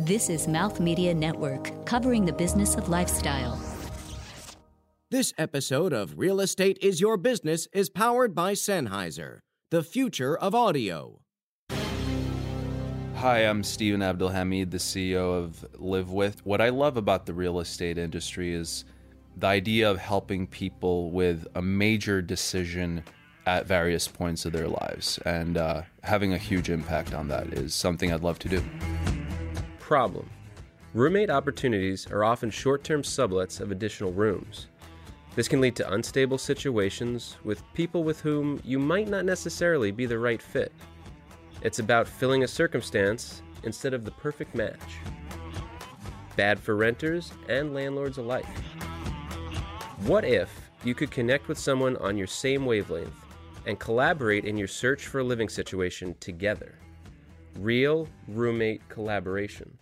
This is Mouth Media Network, covering the business of lifestyle. This episode of Real Estate is Your Business is powered by Sennheiser, the future of audio. Hi, I'm Stephen Abdelhamid, the CEO of Live With. What I love about the real estate industry is the idea of helping people with a major decision at various points of their lives. And uh, having a huge impact on that is something I'd love to do. Problem Roommate opportunities are often short term sublets of additional rooms. This can lead to unstable situations with people with whom you might not necessarily be the right fit. It's about filling a circumstance instead of the perfect match. Bad for renters and landlords alike. What if you could connect with someone on your same wavelength and collaborate in your search for a living situation together? Real roommate collaboration.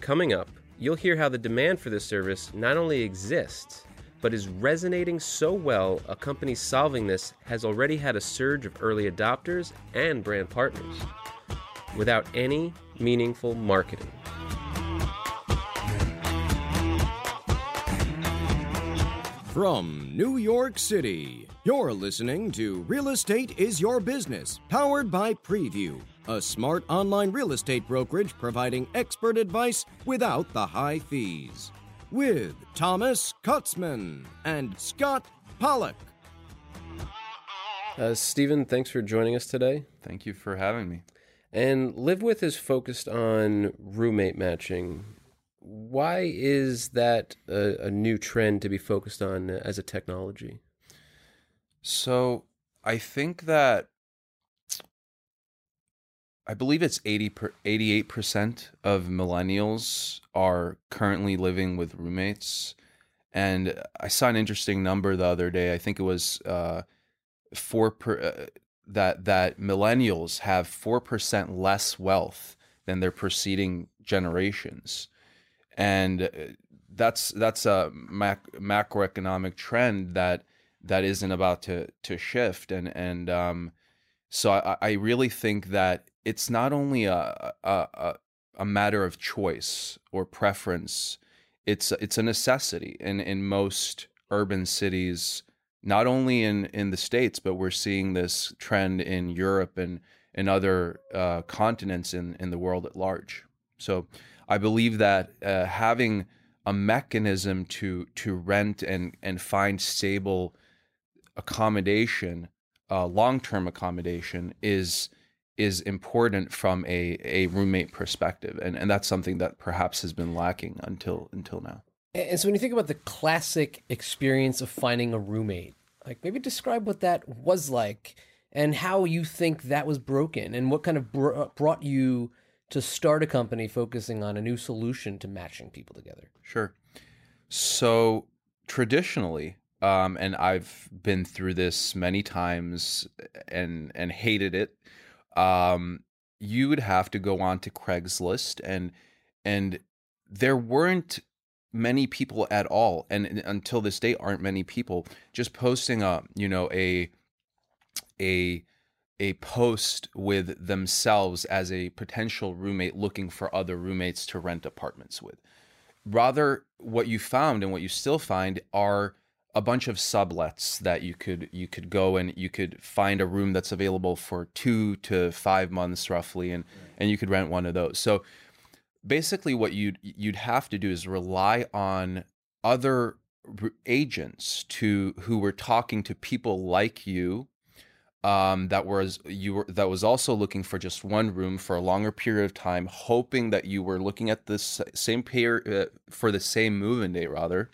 Coming up, you'll hear how the demand for this service not only exists, but is resonating so well, a company solving this has already had a surge of early adopters and brand partners without any meaningful marketing. From New York City, you're listening to Real Estate is Your Business, powered by Preview, a smart online real estate brokerage providing expert advice without the high fees. With Thomas Kutzman and Scott Pollock. Uh, Stephen, thanks for joining us today. Thank you for having me. And Live With is focused on roommate matching. Why is that a, a new trend to be focused on as a technology? So I think that I believe it's 80 per, 88% of millennials are currently living with roommates. And I saw an interesting number the other day. I think it was uh, four per, uh, that that millennials have four percent less wealth than their preceding generations, and uh, that's that's a mac- macroeconomic trend that that isn't about to to shift. And and um, so I, I really think that it's not only a, a a matter of choice or preference. It's it's a necessity in in most urban cities not only in in the states, but we're seeing this trend in Europe and in other uh, continents in in the world at large. So I believe that uh, having a mechanism to to rent and and find stable accommodation, uh, long term accommodation, is is important from a a roommate perspective, and and that's something that perhaps has been lacking until until now. And so when you think about the classic experience of finding a roommate, like maybe describe what that was like and how you think that was broken and what kind of br- brought you to start a company focusing on a new solution to matching people together. Sure. So traditionally, um, and I've been through this many times and and hated it. Um, you would have to go on to Craigslist and and there weren't many people at all and until this day aren't many people just posting a you know a a a post with themselves as a potential roommate looking for other roommates to rent apartments with. Rather what you found and what you still find are a bunch of sublets that you could you could go and you could find a room that's available for 2 to 5 months roughly and and you could rent one of those. So basically what you'd you'd have to do is rely on other agents to who were talking to people like you um, that was you were that was also looking for just one room for a longer period of time, hoping that you were looking at this same pair uh, for the same move-in date rather,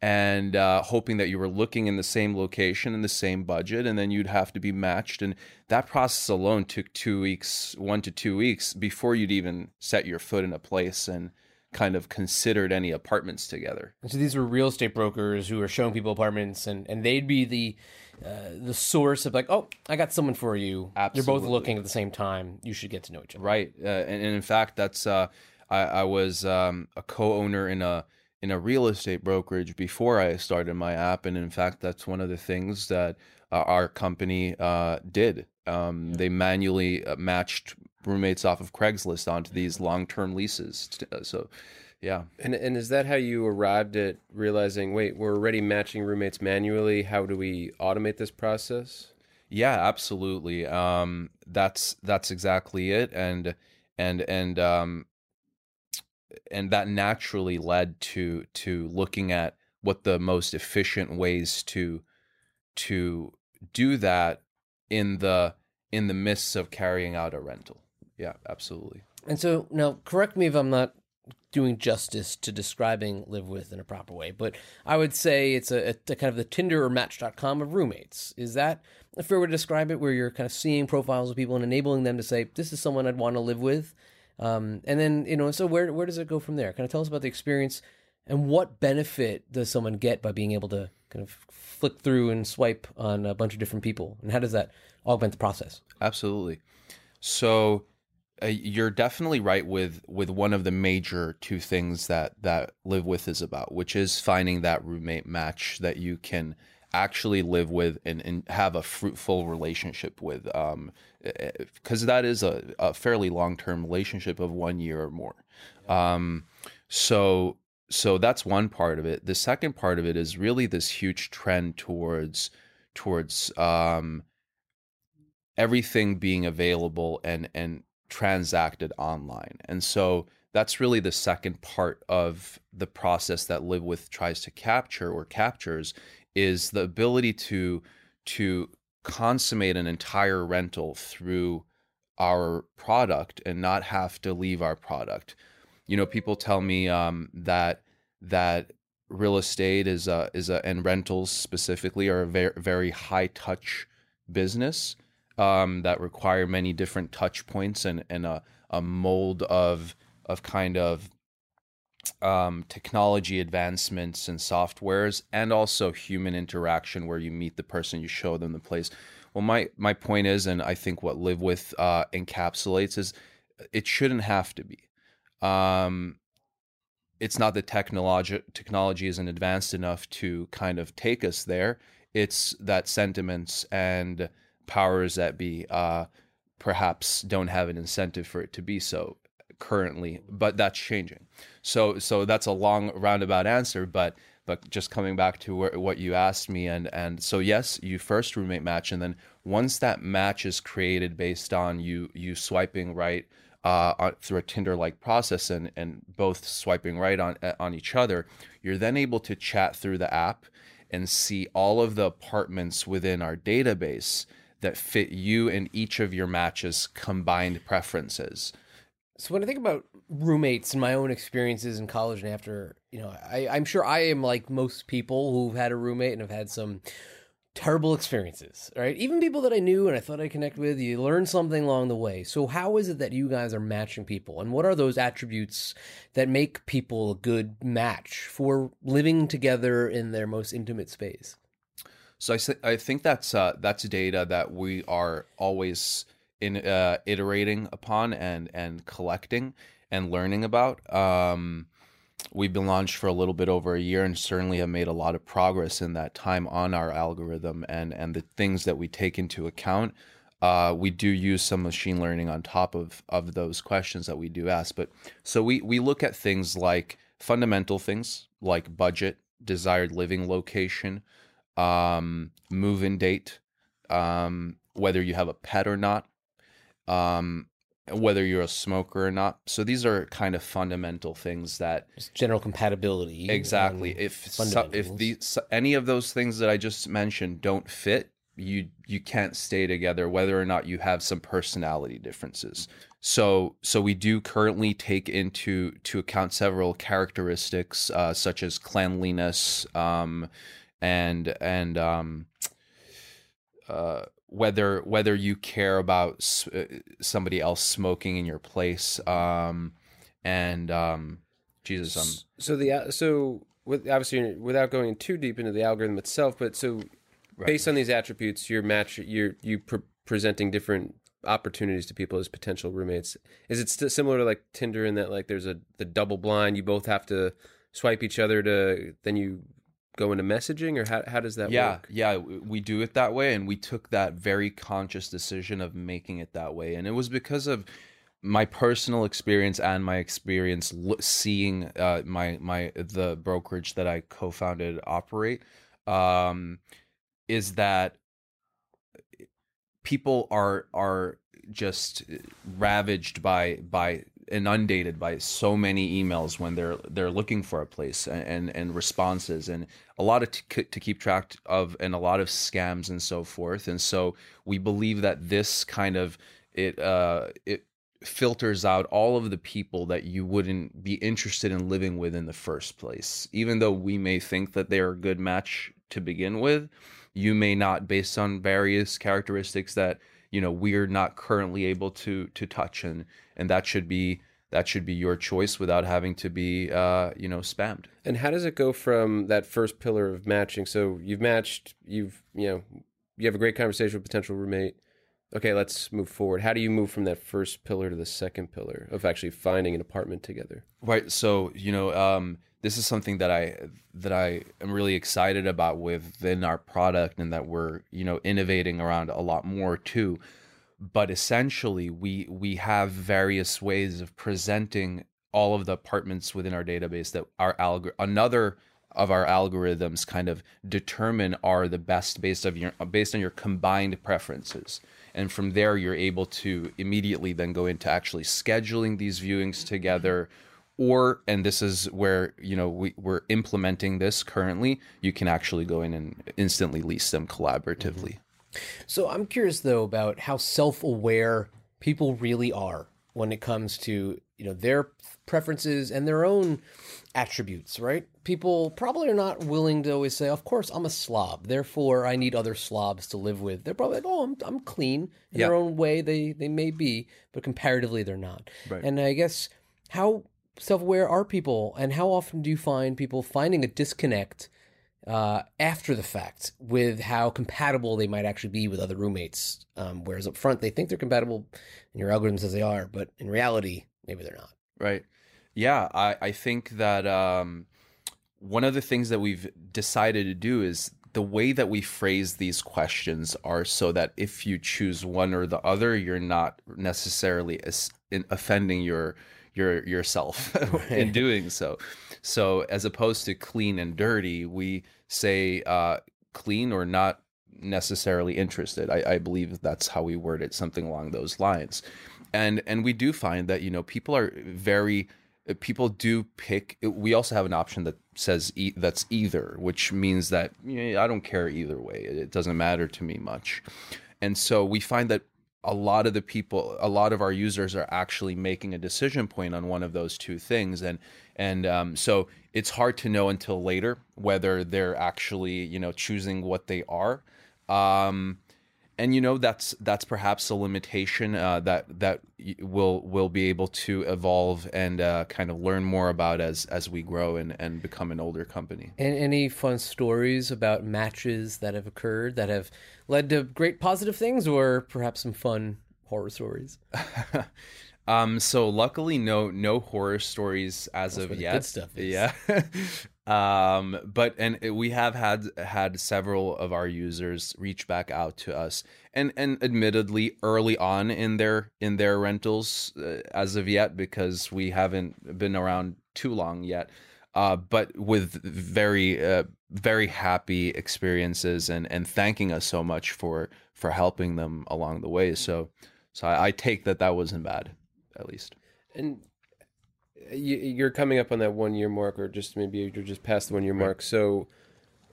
and uh, hoping that you were looking in the same location and the same budget, and then you'd have to be matched. And that process alone took two weeks, one to two weeks, before you'd even set your foot in a place and kind of considered any apartments together. And so these were real estate brokers who were showing people apartments, and, and they'd be the uh, the source of like, oh, I got someone for you. Absolutely. You're both looking at the same time. You should get to know each other. Right, uh, and, and in fact, that's uh, I, I was um, a co-owner in a in a real estate brokerage before I started my app, and in fact, that's one of the things that uh, our company uh, did. Um, They manually uh, matched roommates off of Craigslist onto these long term leases. Uh, So, yeah. And and is that how you arrived at realizing? Wait, we're already matching roommates manually. How do we automate this process? Yeah, absolutely. Um, that's that's exactly it, and and and um, and that naturally led to to looking at what the most efficient ways to to do that in the in the midst of carrying out a rental. Yeah, absolutely. And so now, correct me if I'm not doing justice to describing live with in a proper way, but I would say it's a, a kind of the Tinder or Match.com of roommates. Is that a fair way to describe it, where you're kind of seeing profiles of people and enabling them to say, "This is someone I'd want to live with," um, and then you know, so where where does it go from there? Kind of tell us about the experience and what benefit does someone get by being able to kind of flick through and swipe on a bunch of different people, and how does that augment the process? Absolutely. So uh, you're definitely right with with one of the major two things that that live with is about, which is finding that roommate match that you can actually live with and, and have a fruitful relationship with um because that is a, a fairly long-term relationship of one year or more. Um so so that's one part of it. The second part of it is really this huge trend towards towards um everything being available and and transacted online. And so that's really the second part of the process that Live With tries to capture or captures is the ability to to consummate an entire rental through our product and not have to leave our product. You know, people tell me um, that that real estate is a is a and rentals specifically are a very very high touch business um, that require many different touch points and, and a, a mold of of kind of um, technology advancements and softwares and also human interaction where you meet the person you show them the place. Well my my point is and i think what live with uh, encapsulates is it shouldn't have to be. Um, it's not that technology technology isn't advanced enough to kind of take us there. It's that sentiments and powers that be uh, perhaps don't have an incentive for it to be so currently, but that's changing. So so that's a long roundabout answer, but but just coming back to where, what you asked me and and so yes, you first roommate match and then once that match is created based on you you swiping right uh, through a Tinder like process and and both swiping right on on each other, you're then able to chat through the app and see all of the apartments within our database that fit you and each of your matches combined preferences. So when I think about roommates and my own experiences in college and after, you know, I, I'm sure I am like most people who've had a roommate and have had some terrible experiences, right? Even people that I knew and I thought I'd connect with, you learn something along the way. So how is it that you guys are matching people? And what are those attributes that make people a good match for living together in their most intimate space? So I, I think that's uh, that's data that we are always in uh, iterating upon and and collecting and learning about. Um, we've been launched for a little bit over a year and certainly have made a lot of progress in that time on our algorithm and and the things that we take into account. Uh, we do use some machine learning on top of of those questions that we do ask. But so we we look at things like fundamental things like budget, desired living location, um, move in date, um, whether you have a pet or not, um, whether you're a smoker or not. So these are kind of fundamental things that Just general compatibility. exactly if so, if these any of those things that I just mentioned don't fit, you you can't stay together whether or not you have some personality differences. So so we do currently take into to account several characteristics uh, such as cleanliness um, and and um, uh, whether whether you care about s- uh, somebody else smoking in your place um, and um, Jesus um So the so with obviously without going too deep into the algorithm itself, but so based on these attributes, your match you're you pre- presenting different opportunities to people as potential roommates. Is it still similar to like Tinder in that like there's a the double blind, you both have to swipe each other to then you go into messaging, or how how does that yeah work? yeah we do it that way and we took that very conscious decision of making it that way and it was because of my personal experience and my experience seeing uh, my my the brokerage that I co-founded operate um, is that people are are just ravaged by by inundated by so many emails when they're they're looking for a place and and, and responses and a lot of t- to keep track of and a lot of scams and so forth. And so we believe that this kind of it uh it filters out all of the people that you wouldn't be interested in living with in the first place. Even though we may think that they're a good match to begin with you may not based on various characteristics that you know we're not currently able to to touch. And and that should be that should be your choice without having to be uh you know spammed And how does it go from that first pillar of matching? So you've matched, you've you know, you have a great conversation with potential roommate. Okay, let's move forward. How do you move from that first pillar to the second pillar of actually finding an apartment together? Right. So you know, um, this is something that I that I am really excited about within our product, and that we're you know innovating around a lot more too. But essentially, we we have various ways of presenting all of the apartments within our database that our algor another of our algorithms kind of determine are the best based of your based on your combined preferences. And from there you're able to immediately then go into actually scheduling these viewings together or and this is where you know we, we're implementing this currently you can actually go in and instantly lease them collaboratively mm-hmm. So I'm curious though about how self-aware people really are when it comes to you know their preferences and their own attributes, right? People probably are not willing to always say, "Of course, I'm a slob, therefore I need other slobs to live with." They're probably like, "Oh, I'm I'm clean in their own way. They they may be, but comparatively they're not." Right. And I guess how self-aware are people, and how often do you find people finding a disconnect? Uh, after the fact with how compatible they might actually be with other roommates. Um, whereas up front, they think they're compatible, and your algorithm says they are, but in reality, maybe they're not. Right. Yeah, I, I think that um, one of the things that we've decided to do is the way that we phrase these questions are so that if you choose one or the other, you're not necessarily offending your your yourself in doing so. So as opposed to clean and dirty, we say uh, clean or not necessarily interested. I, I believe that's how we word it, something along those lines. And and we do find that you know people are very uh, people do pick. We also have an option that says e- that's either, which means that you know, I don't care either way. It doesn't matter to me much. And so we find that a lot of the people, a lot of our users are actually making a decision point on one of those two things, and and um, so it's hard to know until later whether they're actually you know choosing what they are. Um, and you know that's that's perhaps a limitation uh, that that we'll will be able to evolve and uh, kind of learn more about as as we grow and and become an older company. And any fun stories about matches that have occurred that have led to great positive things, or perhaps some fun horror stories? Um, so luckily, no no horror stories as of where the yet. good stuff is. Yeah. um, but and we have had had several of our users reach back out to us, and and admittedly early on in their in their rentals uh, as of yet because we haven't been around too long yet. Uh, but with very uh, very happy experiences and and thanking us so much for for helping them along the way. So so I, I take that that wasn't bad at least. And you're coming up on that one year mark, or just maybe you're just past the one year mark. So,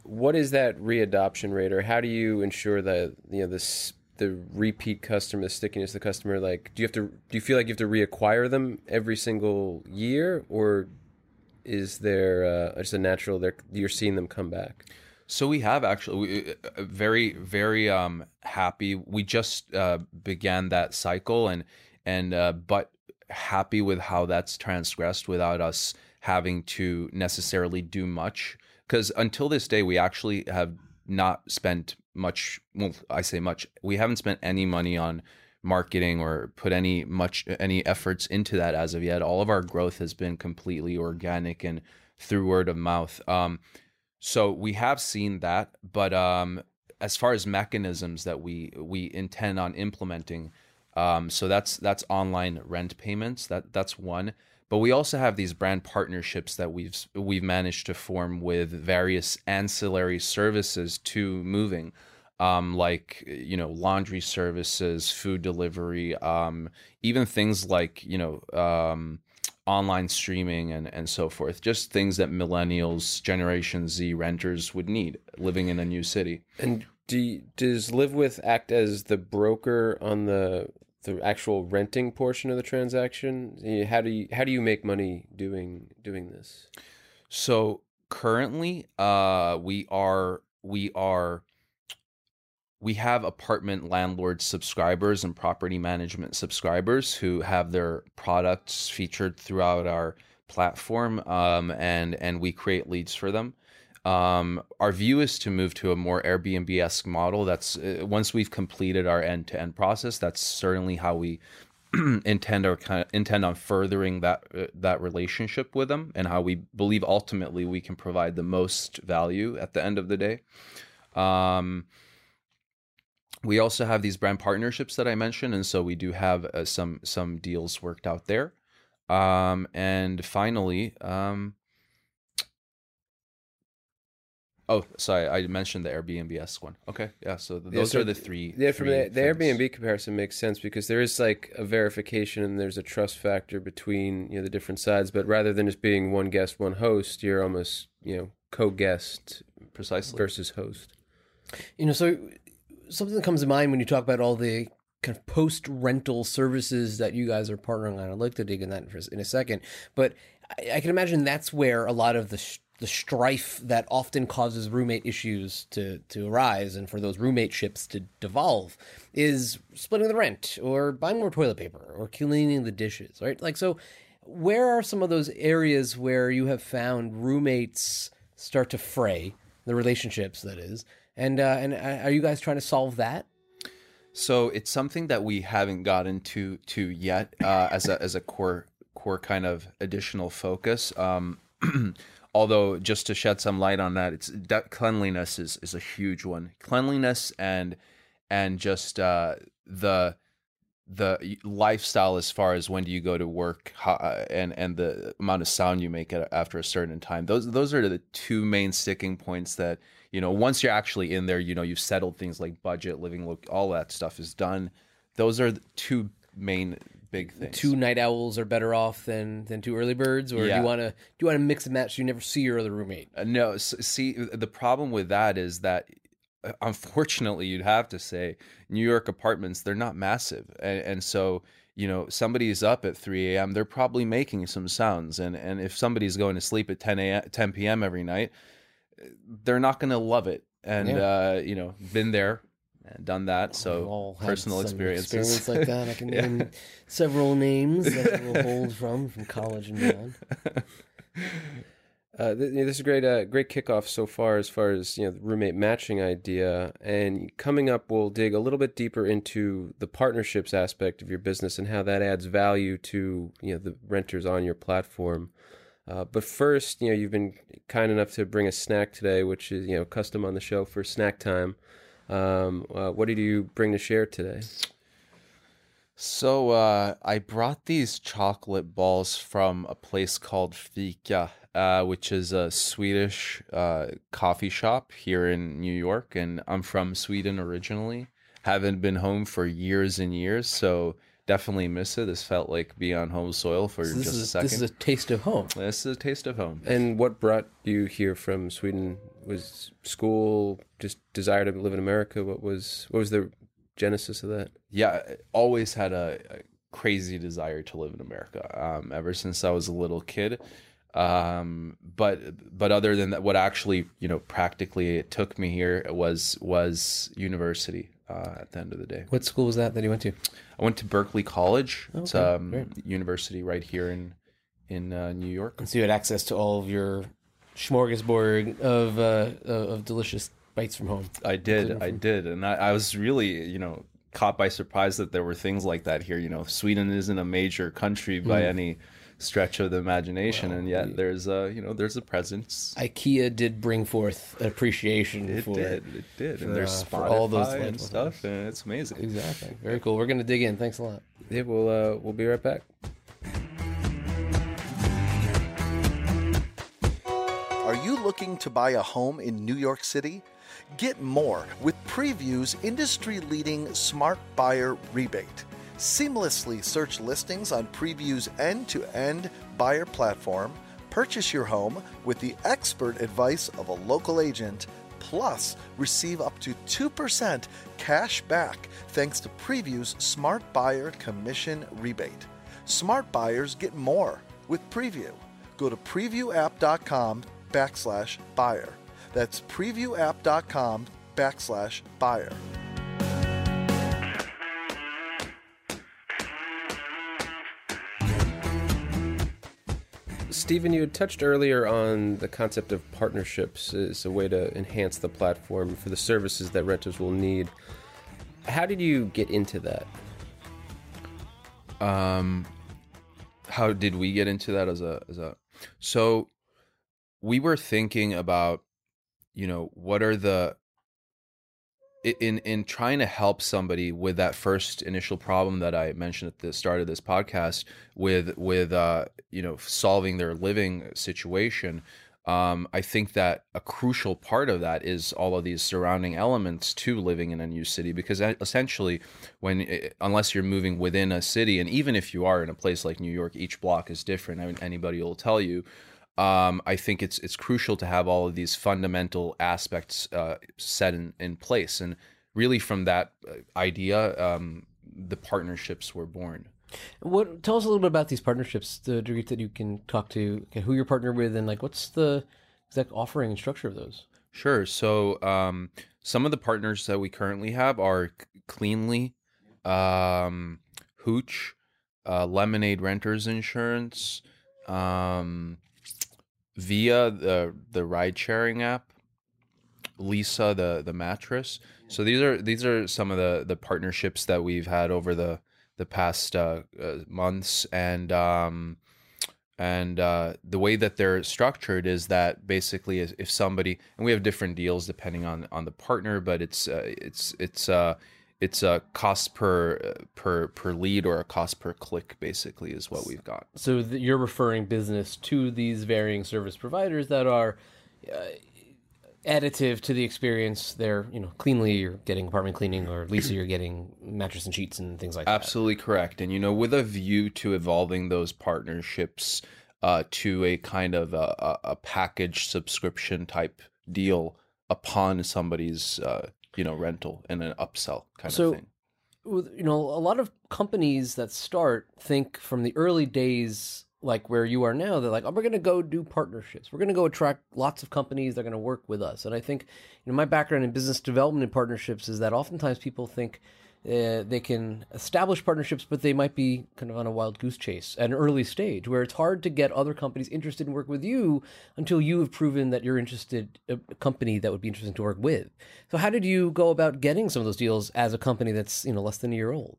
what is that readoption rate, or how do you ensure that you know this the repeat customer, the stickiness of the customer? Like, do you have to do you feel like you have to reacquire them every single year, or is there uh, just a natural? They're, you're seeing them come back. So we have actually we, uh, very very um happy. We just uh, began that cycle and and uh, but happy with how that's transgressed without us having to necessarily do much. Because until this day we actually have not spent much well I say much we haven't spent any money on marketing or put any much any efforts into that as of yet. All of our growth has been completely organic and through word of mouth. Um so we have seen that, but um, as far as mechanisms that we we intend on implementing, Um, so that's that's online rent payments. That that's one. But we also have these brand partnerships that we've we've managed to form with various ancillary services to moving, um, like you know laundry services, food delivery, um, even things like you know um, online streaming and and so forth. Just things that millennials, Generation Z renters would need living in a new city. And do you, does Live With act as the broker on the the actual renting portion of the transaction? How do you how do you make money doing doing this? So currently, uh, we are we are we have apartment landlord subscribers and property management subscribers who have their products featured throughout our platform, um, and and we create leads for them. Um, our view is to move to a more Airbnb esque model. That's uh, once we've completed our end to end process. That's certainly how we intend or kind of intend on furthering that uh, that relationship with them, and how we believe ultimately we can provide the most value at the end of the day. Um, we also have these brand partnerships that I mentioned, and so we do have uh, some some deals worked out there. Um, and finally, um, oh, sorry, I mentioned the Airbnb esque one. Okay, yeah. So th- Yeah, those so are the three. Yeah, from the, the. Airbnb comparison makes sense because there is like a verification and there's a trust factor between you know the different sides. But rather than just being one guest, one host, you're almost you know co-guest precisely. versus host. You know, so something that comes to mind when you talk about all the kind of post rental services that you guys are partnering on. I'd like to dig in that in a second, but I, I can imagine that's where a lot of the sh- the strife that often causes roommate issues to to arise, and for those roommate ships to devolve, is splitting the rent, or buying more toilet paper, or cleaning the dishes, right? Like so. Where are some of those areas where you have found roommates start to fray the relationships? That is, and uh, and are you guys trying to solve that? So it's something that we haven't gotten to to yet uh, as a as a core core kind of additional focus. Um, although just to shed some light on that, it's that cleanliness is is a huge one. Cleanliness and and just uh, the the lifestyle as far as when do you go to work how, uh, and and the amount of sound you make after a certain time those those are the two main sticking points that you know once you're actually in there you know you've settled things like budget living look all that stuff is done those are the two main big things Two night owls are better off than than two early birds, or do you want to do you want to mix and match so you never see your other roommate? Uh, no, s- see, the problem with that is that, uh, unfortunately, you'd have to say New York apartments they're not massive, and, and so you know somebody's up at 3 a.m. They're probably making some sounds, and and if somebody's going to sleep at 10 a.m. 10 p.m. every night, uh, they're not going to love it. And uh, you know, been there done that, so all personal experiences. experience like that. I can Yeah. name several names that we'll hold from from college and beyond. Uh, th- this is a great, uh, great kickoff so far as far as you know the roommate matching idea. And coming up, we'll dig a little bit deeper into the partnerships aspect of your business and how that adds value to you know the renters on your platform. Uh, but first, you know, you've been kind enough to bring a snack today, which is you know custom on the show for snack time. Um, uh, what did you bring to share today? So uh, I brought these chocolate balls from a place called Fika, uh, which is a Swedish uh, coffee shop here in New York, and I'm from Sweden originally. Haven't been home for years and years, so definitely miss it. This felt like being on home soil for So just a is second. this is a taste of home. This is a taste of home. And what brought you here from Sweden? Was school just desire to live in America? What was what was the genesis of that? yeah, I always had a, a crazy desire to live in America. Um, ever since I was a little kid. Um, but but other than that, what actually you know practically it took me here was was university. Uh, at the end of the day, What school was that that you went to? I went to Berkeley College. it's Okay, um, great. university right here in in uh, New York. And So you had access to all of your smorgasbord of uh, of of delicious bites from home. I did, I did, and I, I was really, you know, caught by surprise that there were things like that here. You know, Sweden isn't a major country by any stretch of the imagination, and yet there's a you know there's a presence. IKEA did bring forth appreciation It for did, it did, for, and there's uh, for all those and stuff, and it's amazing. Exactly. Very cool. We're gonna dig in. Thanks a lot. Yeah, we'll uh, we'll be right back. Are you looking to buy a home in New York City? Get more with Preview's industry leading smart buyer rebate. Seamlessly search listings on Preview's end to end buyer platform, purchase your home with the expert advice of a local agent, plus receive up to 2% cash back thanks to Preview's smart buyer commission rebate. Smart buyers get more with Preview. Go to previewapp.com backslash buyer. That's previewapp.com backslash buyer. Stephen, you had touched earlier on the concept of partnerships as a way to enhance the platform for the services that renters will need. How did you get into that? Um, how did we get into that as a as a? So, we were thinking about, you know, what are the in in trying to help somebody with that first initial problem that I mentioned at the start of this podcast with with uh you know solving their living situation um I think that a crucial part of that is all of these surrounding elements to living in a new city because essentially when unless you're moving within a city and even if you are in a place like New York each block is different. I mean, anybody will tell you um, I think it's it's crucial to have all of these fundamental aspects uh, set in, in place, and really from that uh, idea, um, the partnerships were born. What? Tell us a little bit about these partnerships, the degree that you can talk to, who you're partnered with, and like what's the exact offering and structure of those. Sure. So um, some of the partners that we currently have are Cleanly, um, Hooch, uh, Lemonade Renters Insurance, um, Via the the ride sharing app, Leesa the the mattress. So these are these are some of the the partnerships that we've had over the the past uh, uh, months and um, and uh, the way that they're structured is that basically if somebody and we have different deals depending on on the partner but it's uh, it's it's uh it's a cost per per per lead or a cost per click basically is what we've got So th- you're referring business to these varying service providers that are uh, additive to the experience. They're you know cleanly you're getting apartment cleaning, or Leesa you're getting mattress and sheets and things like that. Absolutely correct. And you know, with a view to evolving those partnerships uh, to a kind of a, a, a package subscription type deal upon somebody's uh, you know rental and an upsell kind So- of thing. you know a lot of companies that start think from the early days like where you are now they're like oh we're going to go do partnerships we're going to go attract lots of companies that are going to work with us and i think you know my background in business development and partnerships is that oftentimes people think uh, they can establish partnerships, but they might be kind of on a wild goose chase at an early stage where it's hard to get other companies interested in work with you until you have proven that you're interested, a company that would be interesting to work with. So, how did you go about getting some of those deals as a company that's you know less than a year old?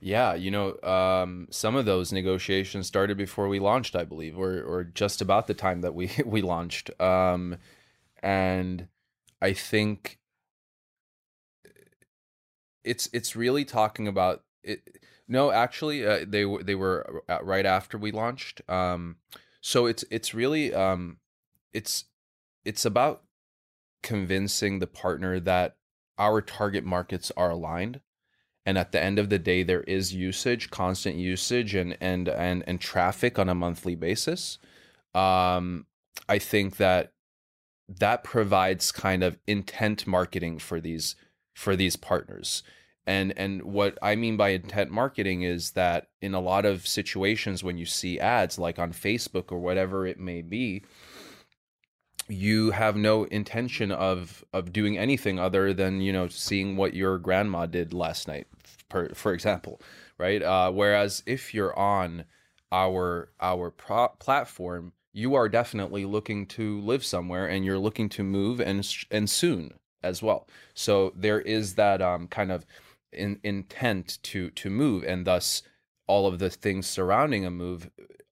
Yeah, you know, um, some of those negotiations started before we launched, I believe, or or just about the time that we we launched. Um, and I think it's it's really talking about it. No, actually, uh, they they were uh, right after we launched. Um, so it's it's really um, it's it's about convincing the partner that our target markets are aligned and at the end of the day there is usage constant usage and and and and traffic on a monthly basis um i think that that provides kind of intent marketing for these for these partners and and what i mean by intent marketing is that in a lot of situations when you see ads like on facebook or whatever it may be you have no intention of of doing anything other than you know seeing what your grandma did last night for for example right? Uh, whereas if you're on our our pro- platform you are definitely looking to live somewhere and you're looking to move and and soon as well. So there is that um kind of in, intent to to move and thus all of the things surrounding a move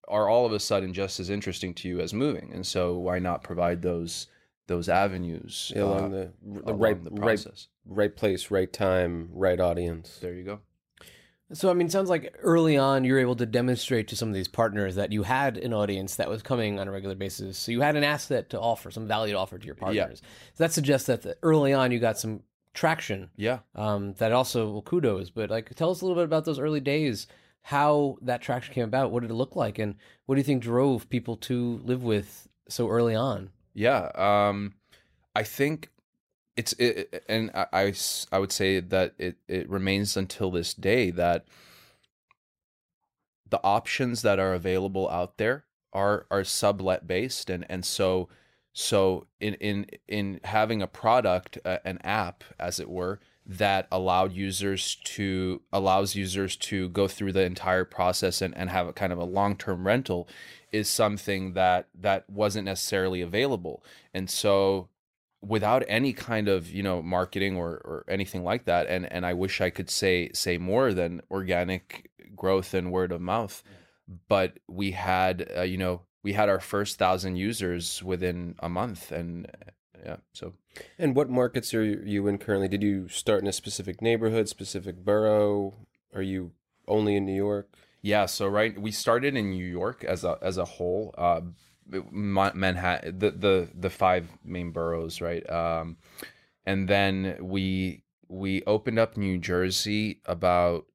are all of a sudden just as interesting to you as moving, and so why not provide those those avenues Yeah, along uh, the the along right the right process? right place, right time, right audience. There you go. So I mean, it sounds like early on you're able to demonstrate to some of these partners that you had an audience that was coming on a regular basis. So you had an asset to offer, some value to offer to your partners. So that suggests that the, early on you got some traction. Yeah. Um, that also well, kudos. But like, tell us a little bit about those early days. How that traction came about. What did it look like, and what do you think drove people to live with so early on? Yeah, um, I think it's it, and I, I I would say that it it remains until this day that the options that are available out there are are sublet based and and so so in in in having a product uh, an app as it were that allowed users to allows users to go through the entire process and, and have a kind of a long-term rental is something that that wasn't necessarily available. And so without any kind of you know marketing or, or anything like that and and i wish i could say say more than organic growth and word of mouth but we had uh, you know we had our first thousand users within a month and yeah so And what markets are you in currently? Did you start in a specific neighborhood, specific borough? Are you only in New York? Yeah, so right, we started in New York as a as a whole. Uh, Manhattan, the the the five main boroughs, right? Um, and then we we opened up New Jersey about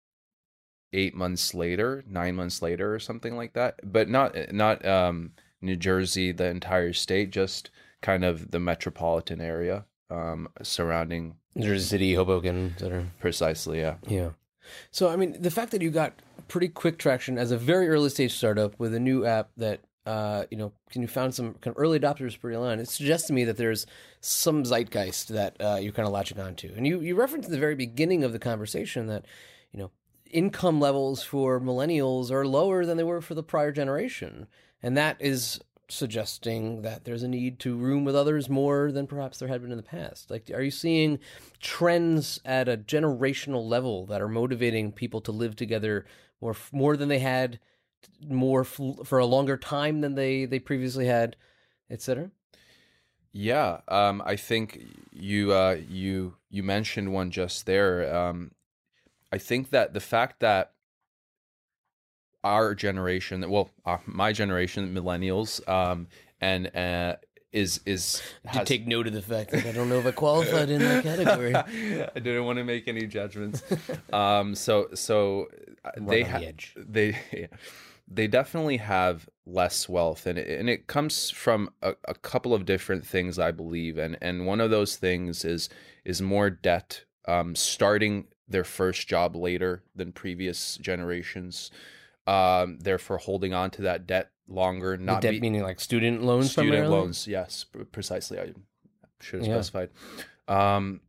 eight months later, nine months later, or something like that. But not not um, New Jersey, the entire state, just kind of the metropolitan area um, surrounding. Jersey City, Hoboken, etc. Precisely, yeah. Yeah. So I mean, the fact that you got pretty quick traction as a very early stage startup with a new app that uh, you know, can you found some kind of early adopters pretty early on. It suggests to me that there's some zeitgeist that uh, you're kind of latching onto. And you you referenced at the very beginning of the conversation that you know income levels for millennials are lower than they were for the prior generation, and that is suggesting that there's a need to room with others more than perhaps there had been in the past. Like, are you seeing trends at a generational level that are motivating people to live together more more than they had, more f- for a longer time than they they previously had, etc. Yeah, um, I think you uh, you you mentioned one just there. Um, I think that the fact that our generation, well, uh, my generation, millennials, um, and uh, is is To has- take note of the fact that I don't know if I qualified in that category. I didn't want to make any judgments. um, so so uh, they on the they they definitely have less wealth, and it, and it comes from a, a couple of different things, I believe, and and one of those things is is more debt, um, starting their first job later than previous generations. Um, therefore, holding on to that debt longer, The not debt be, meaning like student loans, student primarily? loans yes precisely i should have Yeah. specified um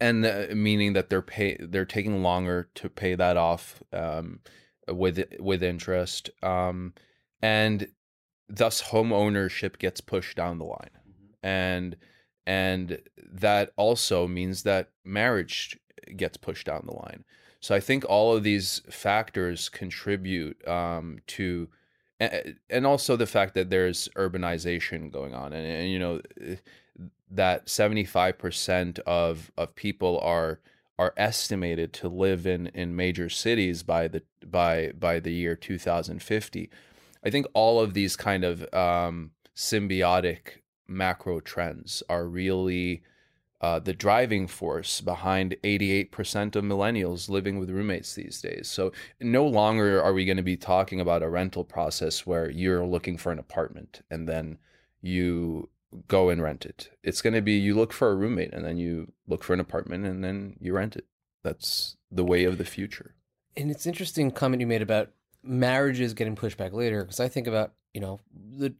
and uh, meaning that they're pay they're taking longer to pay that off um with with interest um and thus home ownership gets pushed down the line and and that also means that marriage gets pushed down the line. So i think all of these factors contribute um to and also the fact that there's urbanization going on and, and you know eh, that 75% of of people are are estimated to live in in major cities by the by by the year 2050 i think all of these kind of um symbiotic macro trends are really uh, the driving force behind 88% of millennials living with roommates these days. So no longer are we going to be talking about a rental process where you're looking for an apartment and then you go and rent it. It's going to be you look for a roommate and then you look for an apartment and then you rent it. That's the way of the future. And it's interesting comment you made about marriages getting pushed back later because I think about you know the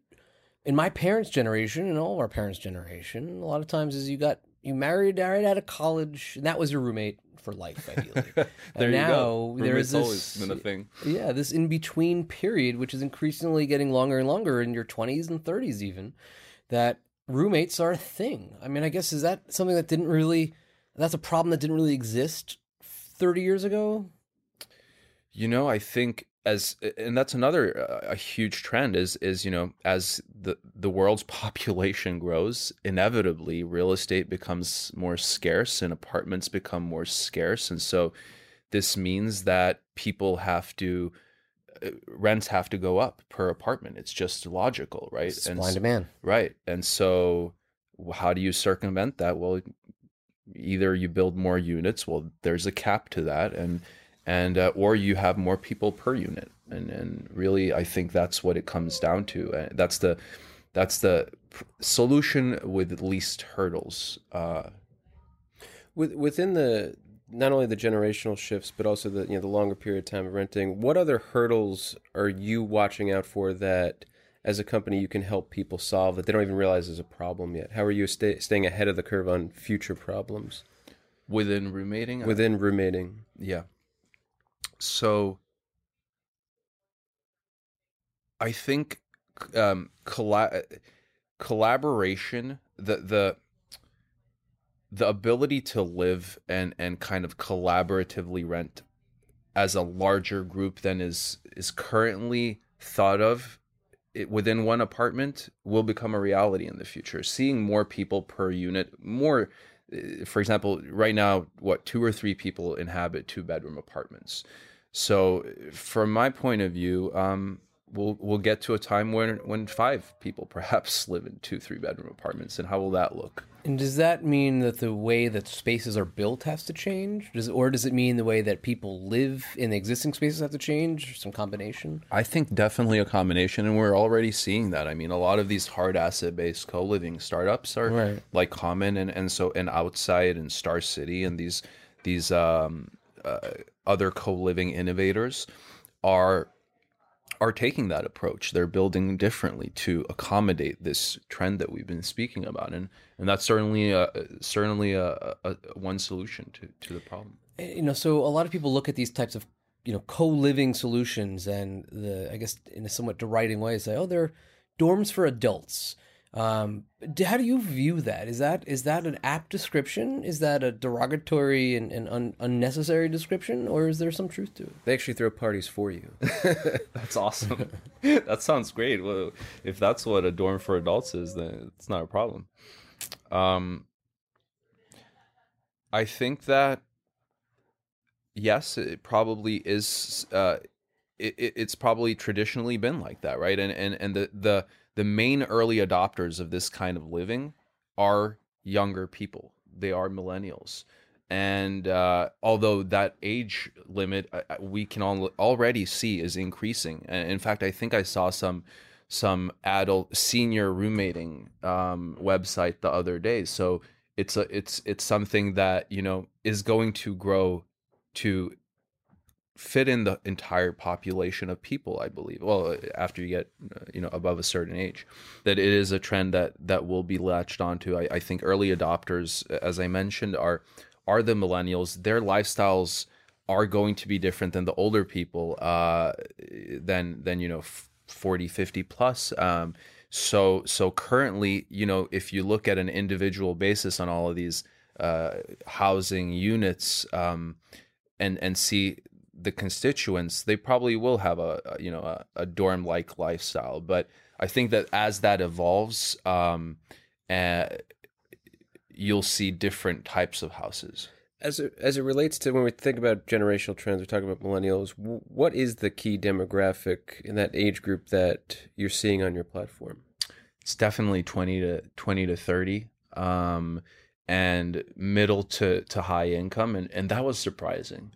in my parents' generation and all of our parents' generation, a lot of times is you got you married right out of college and that was your roommate for life ideally. there And you now go. there always this- been a thing. yeah, this in between period, which is increasingly getting longer and longer in your 20s and 30s, even, that roommates are a thing. I mean, I guess, is that something that didn't really, that's a problem that didn't really exist 30 years ago? You know, I think as and that's another uh, a huge trend is is you know as the the world's population grows inevitably real estate becomes more scarce and apartments become more scarce. And so this means that people have to uh, rents have to go up per apartment. It's just logical right? Supply and demand. right. And so how do you circumvent that? Well either you build more units well there's a cap to that. And and uh, or you have more people per unit and and really i think that's what it comes down to uh, that's the that's the pr- solution with least hurdles uh, With, within the not only the generational shifts, but also the you know the longer period of time of renting. What other hurdles are you watching out for that, as a company, you can help people solve that they don't even realize is a problem yet? How are you stay, staying ahead of the curve on future problems within roommating within roommating? Yeah. So I think um colla- collaboration the the the ability to live and and kind of collaboratively rent as a larger group than is is currently thought of it, within one apartment will become a reality in the future. Seeing more people per unit more uh, for example right now what two or three people inhabit two bedroom apartments so from my point of view um, we'll we'll get to a time when when five people perhaps live in two three bedroom apartments and how will that look And does that mean that the way that spaces are built has to change? Does, or does it mean the way that people live in the existing spaces have to change? Some combination? I think definitely a combination, and we're already seeing that. I mean, a lot of these hard asset based co living startups are Right. like common, and, and so and outside and Starcity and these these um, uh, other co living innovators are are taking that approach. They're building differently to accommodate this trend that we've been speaking about, and and that's certainly a, certainly a, a, a one solution to to the problem. Eh, you know so a lot of people look at these types of you know co-living solutions and the i guess in a somewhat deriding way say oh they're dorms for adults um how do you view that is that is that an apt description is that a derogatory and, and un- unnecessary description or is there some truth to it They actually throw parties for you. That's awesome. that sounds great. Well, if that's what a dorm for adults is, then it's not a problem. Um, I think that yes, it probably is. Uh, it, it- it's probably traditionally been like that, right? And and and the the the main early adopters of this kind of living are younger people. They are millennials. And uh, although that age limit uh, uh, we can al- already see is increasing, in fact, I think I saw some some adult senior roommating um, website the other day. So it's a it's it's something that you know is going to grow to fit in the entire population of people i believe. Well after you get uh, you know above a certain age that it is a trend that that will be latched onto. I, I think early adopters as i mentioned are are the millennials. Their lifestyles are going to be different than the older people uh than than you know f- 40 50 plus. Um so so currently you know if you look at an individual basis on all of these uh housing units um and and see the constituents they probably will have a, a you know a, a dorm like lifestyle but i think that as that evolves um uh, you'll see different types of houses As it, as it relates to when we think about generational trends, we talk about millennials. wh- What is the key demographic in that age group that you're seeing on your platform? it's definitely 20 to 20 to 30 um and middle to to high income and and that was surprising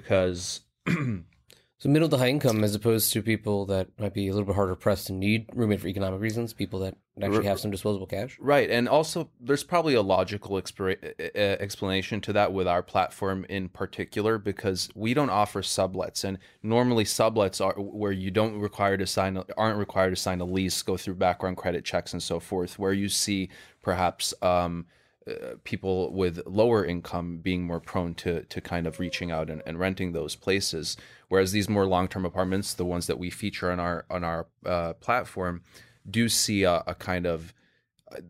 because so middle to high income as opposed to people that might be a little bit harder pressed and need roommate for economic reasons people that actually have some disposable cash Right, and also there's probably a logical uh, explanation to that with our platform in particular because we don't offer sublets, and normally sublets are where you don't require to sign aren't required to sign a lease, go through background credit checks and so forth. Where you see perhaps um, uh, people with lower income being more prone to to kind of reaching out and, and renting those places, whereas these more long term apartments, the ones that we feature on our on our uh, platform, do see a, a kind of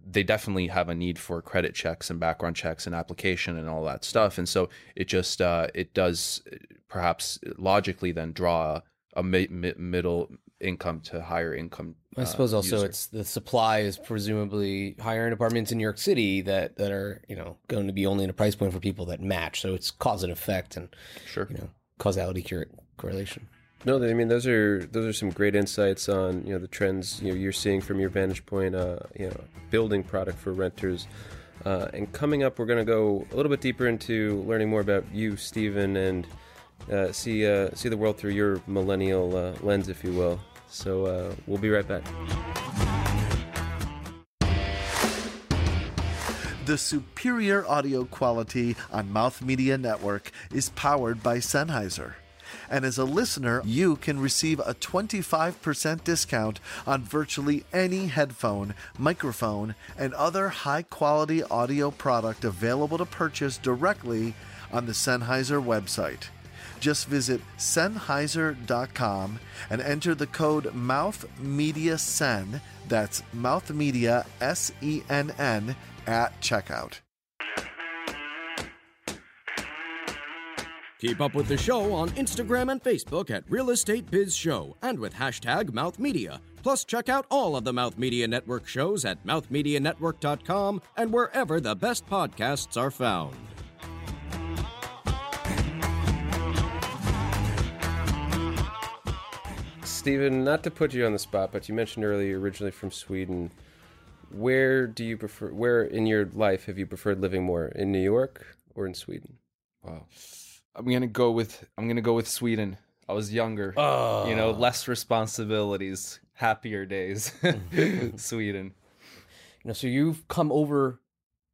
they definitely have a need for credit checks and background checks and application and all that stuff. And so it just uh, it does uh, perhaps logically then draw a mi- mi- middle income to higher income. I uh, suppose also user. it's the supply is presumably higher in apartments in New York City that, that are you know going to be only in a price point for people that match. So it's cause and effect and sure. you know causality correlation. No, I mean those are those are some great insights on you know the trends you know you're seeing from your vantage point. Uh, you know, building product for renters. Uh, and coming up, we're going to go a little bit deeper into learning more about you, Stephen, and uh, see uh, see the world through your millennial uh, lens, if you will. So uh, we'll be right back. The superior audio quality on Mouth Media Network is powered by Sennheiser. And as a listener, you can receive a 25% discount on virtually any headphone, microphone, and other high quality audio product available to purchase directly on the Sennheiser website. Just visit Sennheiser.com and enter the code MouthMediaSen, that's MouthMedia S E N N, at checkout. Keep up with the show on Instagram and Facebook at Real Estate Biz Show and with hashtag Mouth Media. Plus, check out all of the Mouth Media Network shows at mouthmedianetwork.com and wherever the best podcasts are found. Stephen, not to put you on the spot, but you mentioned earlier you're originally from Sweden. Where do you prefer? Where in your life have you preferred living more, in New York or in Sweden? Wow. I'm gonna go with I'm gonna go with Sweden. I was younger. Oh. You know, ah. less responsibilities, happier days. Sweden. You know, so you've come over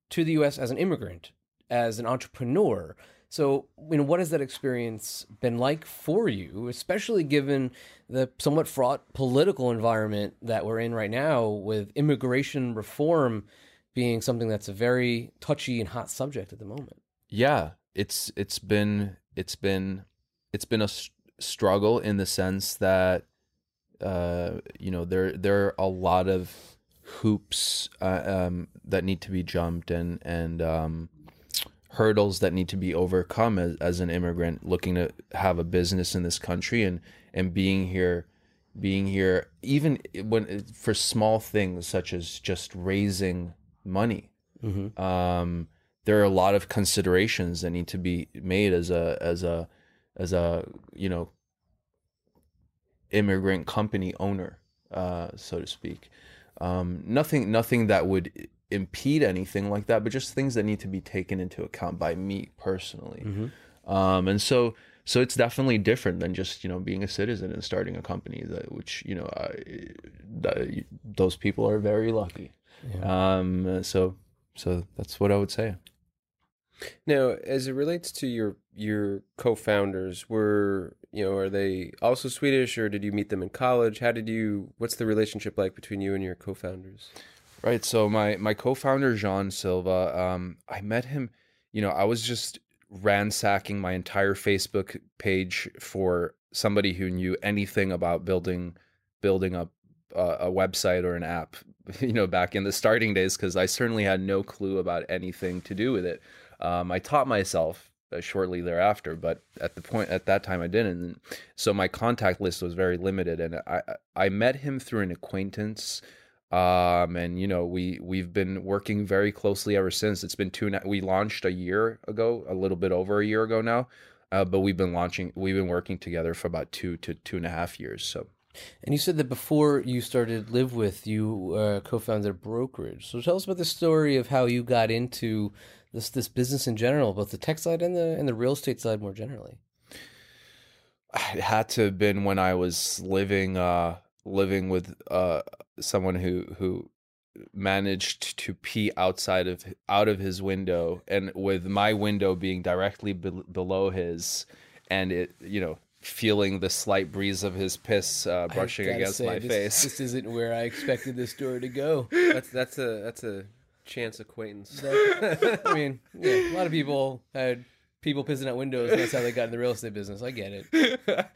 to the U.S. as an immigrant, as an entrepreneur. So, you know, what has that experience been like for you, especially given the somewhat fraught political environment that we're in right now, with immigration reform being something that's a very touchy and hot subject at the moment? Yeah, it's it's been it's been it's been a s- struggle in the sense that uh you know there there are a lot of hoops uh, um that need to be jumped and and um hurdles that need to be overcome as, as an immigrant looking to have a business in this country and and being here being here even when for small things such as just raising money. Um there are a lot of considerations that need to be made as a as a as a you know immigrant company owner uh so to speak um nothing nothing that would impede anything like that but just things that need to be taken into account by me personally. Um and so so it's definitely different than just you know being a citizen and starting a company that which you know I, those people are very lucky. Um so so that's what i would say Now, as it relates to your your co-founders, were you know are they also Swedish or did you meet them in college? How did you? What's the relationship like between you and your co-founders? Right. So my my co-founder Jean Silva, um, I met him. You know, I was just ransacking my entire Facebook page for somebody who knew anything about building building up a, a website or an app. You know, back in the starting days, because I certainly had no clue about anything to do with it. Um, I taught myself uh, shortly thereafter, but at the point at that time I didn't. So my contact list was very limited, and I I met him through an acquaintance um and you know we we've been working very closely ever since it's been two we launched a year ago a little bit over a year ago now uh, but we've been launching we've been working together for about two to two and a half years so And you said that before you started LiveWith, you uh, co-founded a brokerage. So tell us about the story of how you got into this this business in general, both the tech side and the and the real estate side more generally. it had to have been when I was living uh living with uh someone who who managed to pee outside of out of his window and with my window being directly be- below his and it you know feeling the slight breeze of his piss uh, brushing against say, my this, face This isn't where I expected this story to go. That's that's a that's a chance acquaintance. I mean, yeah, a lot of people had people pissing out windows. And that's how they got in the real estate business. I get it.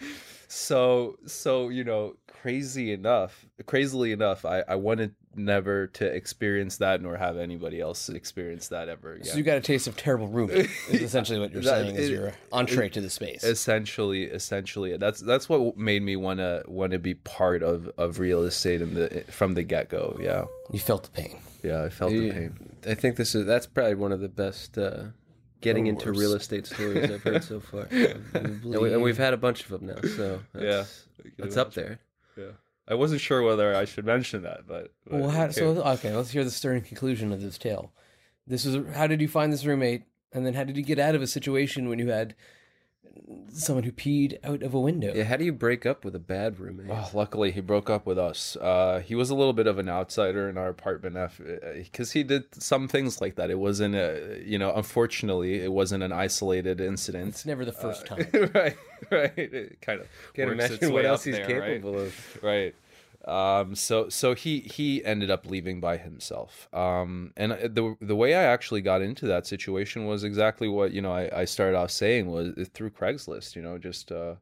so so you know crazy enough crazily enough i i wanted never to experience that nor have anybody else experience that ever again So you got a taste of terrible room Is essentially what you're That- saying as it- your entree to the space. essentially essentially that's that's what made me want to want to be part of of real estate in the from the get-go yeah You felt the pain. yeah i felt the pain I think this is that's probably one of the best uh, getting into worse. real estate stories I've heard so far. and, we, and we've had a bunch of them now, so that's, it's up there. yeah i wasn't sure whether i should mention that but, but Well, how, okay. so okay, let's hear the stern conclusion of this tale. This is how did you find this roommate, and then how did you get out of a situation when you had someone who peed out of a window? Yeah, how do you break up with a bad roommate? Oh, luckily, he broke up with us. Uh, he was a little bit of an outsider in our apartment uh, because he did some things like that. It wasn't, a, you know, unfortunately, it wasn't an isolated incident. It's never the first uh, time. right, right. It kind of Can't works its imagine what else he's there, right? capable of. right um so so he he ended up leaving by himself. Um and uh, the the way i actually got into that situation was exactly what you know i, I started off saying was through craigslist you know just uh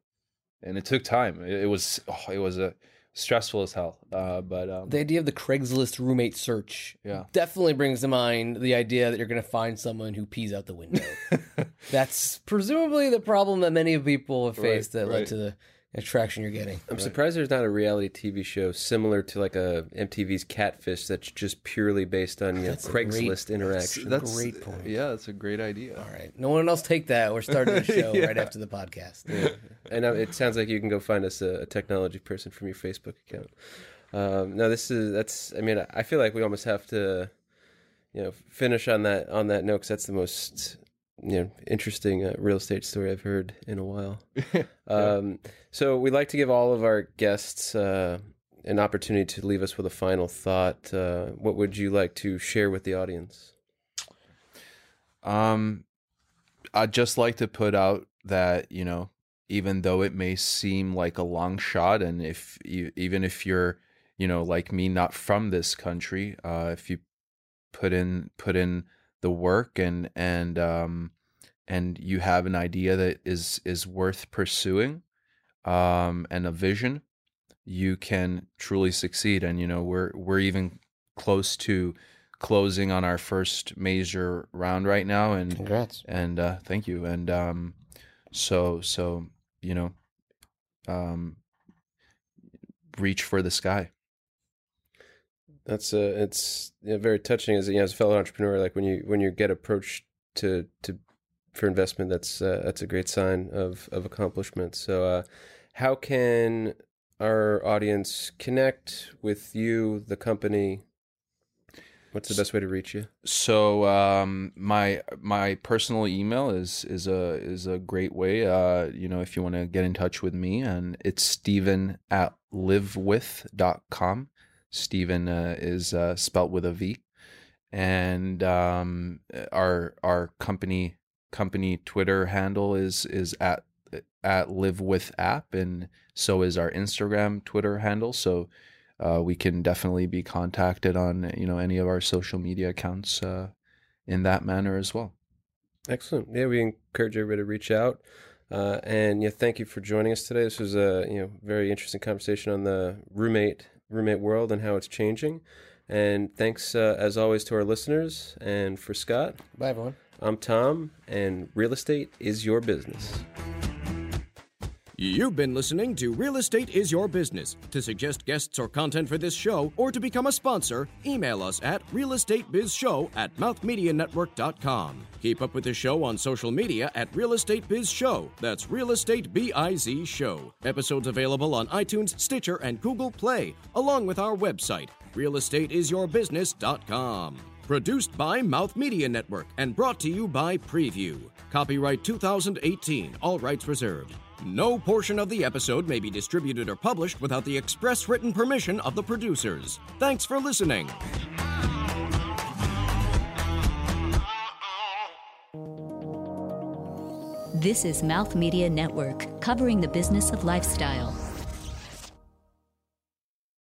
and it took time. It, it was oh, it was a stressful as hell. Uh but um The idea of the Craigslist roommate search yeah. definitely brings to mind the idea that you're going to find someone who pees out the window. That's presumably the problem that many people have Right, faced that led to the attraction you're getting. I'm surprised there's not a reality TV show similar to like a MTV's Catfish that's just purely based on you know, That's great- Craigslist interaction. that's great point. yeah that's a great idea All right, no one else take that. We're starting the show Yeah. right after the podcast. and uh, it sounds like you can go find us a, a technology person from your Facebook account. Um, no, this is that's. I mean, I feel like we almost have to, you know, finish on that on that note because that's the most you know interesting uh, real estate story I've heard in a while. um, so we like to give all of our guests uh, an opportunity to leave us with a final thought. Uh, what would you like to share with the audience? Um, I'd just like to put out that you know, even though it may seem like a long shot, and if you, even if you're, you know, like me, not from this country, uh, if you put in put in the work and and um and you have an idea that is is worth pursuing, um, and a vision, you can truly succeed. And you know, we're we're even close to closing on our first major round right now and Congrats. and uh thank you and um so so you know um reach for the sky That's uh, it's yeah, very touching as you know, as a fellow entrepreneur. Like when you when you get approached to to for investment, that's uh, that's a great sign of of accomplishment. So, uh, how can our audience connect with you, the company? What's the best way to reach you? so um my my personal email is is a is a great way uh you know if you want to get in touch with me and it's steven at livewith.com steven uh, is uh, spelt with a v and um our our company company twitter handle is is at at live with app and so is our instagram twitter handle so uh, we can definitely be contacted on you know any of our social media accounts uh, in that manner as well. Excellent. Yeah, we encourage everybody to reach out. Uh, and yeah, thank you for joining us today. This was a you know very interesting conversation on the roommate roommate world and how it's changing. And thanks uh, as always to our listeners. And for Scott, Bye, everyone. I'm Tom, and real estate is your business. You've been listening to Real Estate is Your Business. To suggest guests or content for this show or to become a sponsor, email us at realestatebizshow at mouthmedianetwork.com. Keep up with the show on social media at Real Estate Biz Show. That's Real Estate B I Z Show. Episodes available on iTunes, Stitcher, and Google Play, along with our website, realestateisyourbusiness.com. Produced by Mouth Media Network and brought to you by Preview. Copyright 2018, all rights reserved. No portion of the episode may be distributed or published without the express written permission of the producers. Thanks for listening. This is Mouth Media Network, covering the business of lifestyle.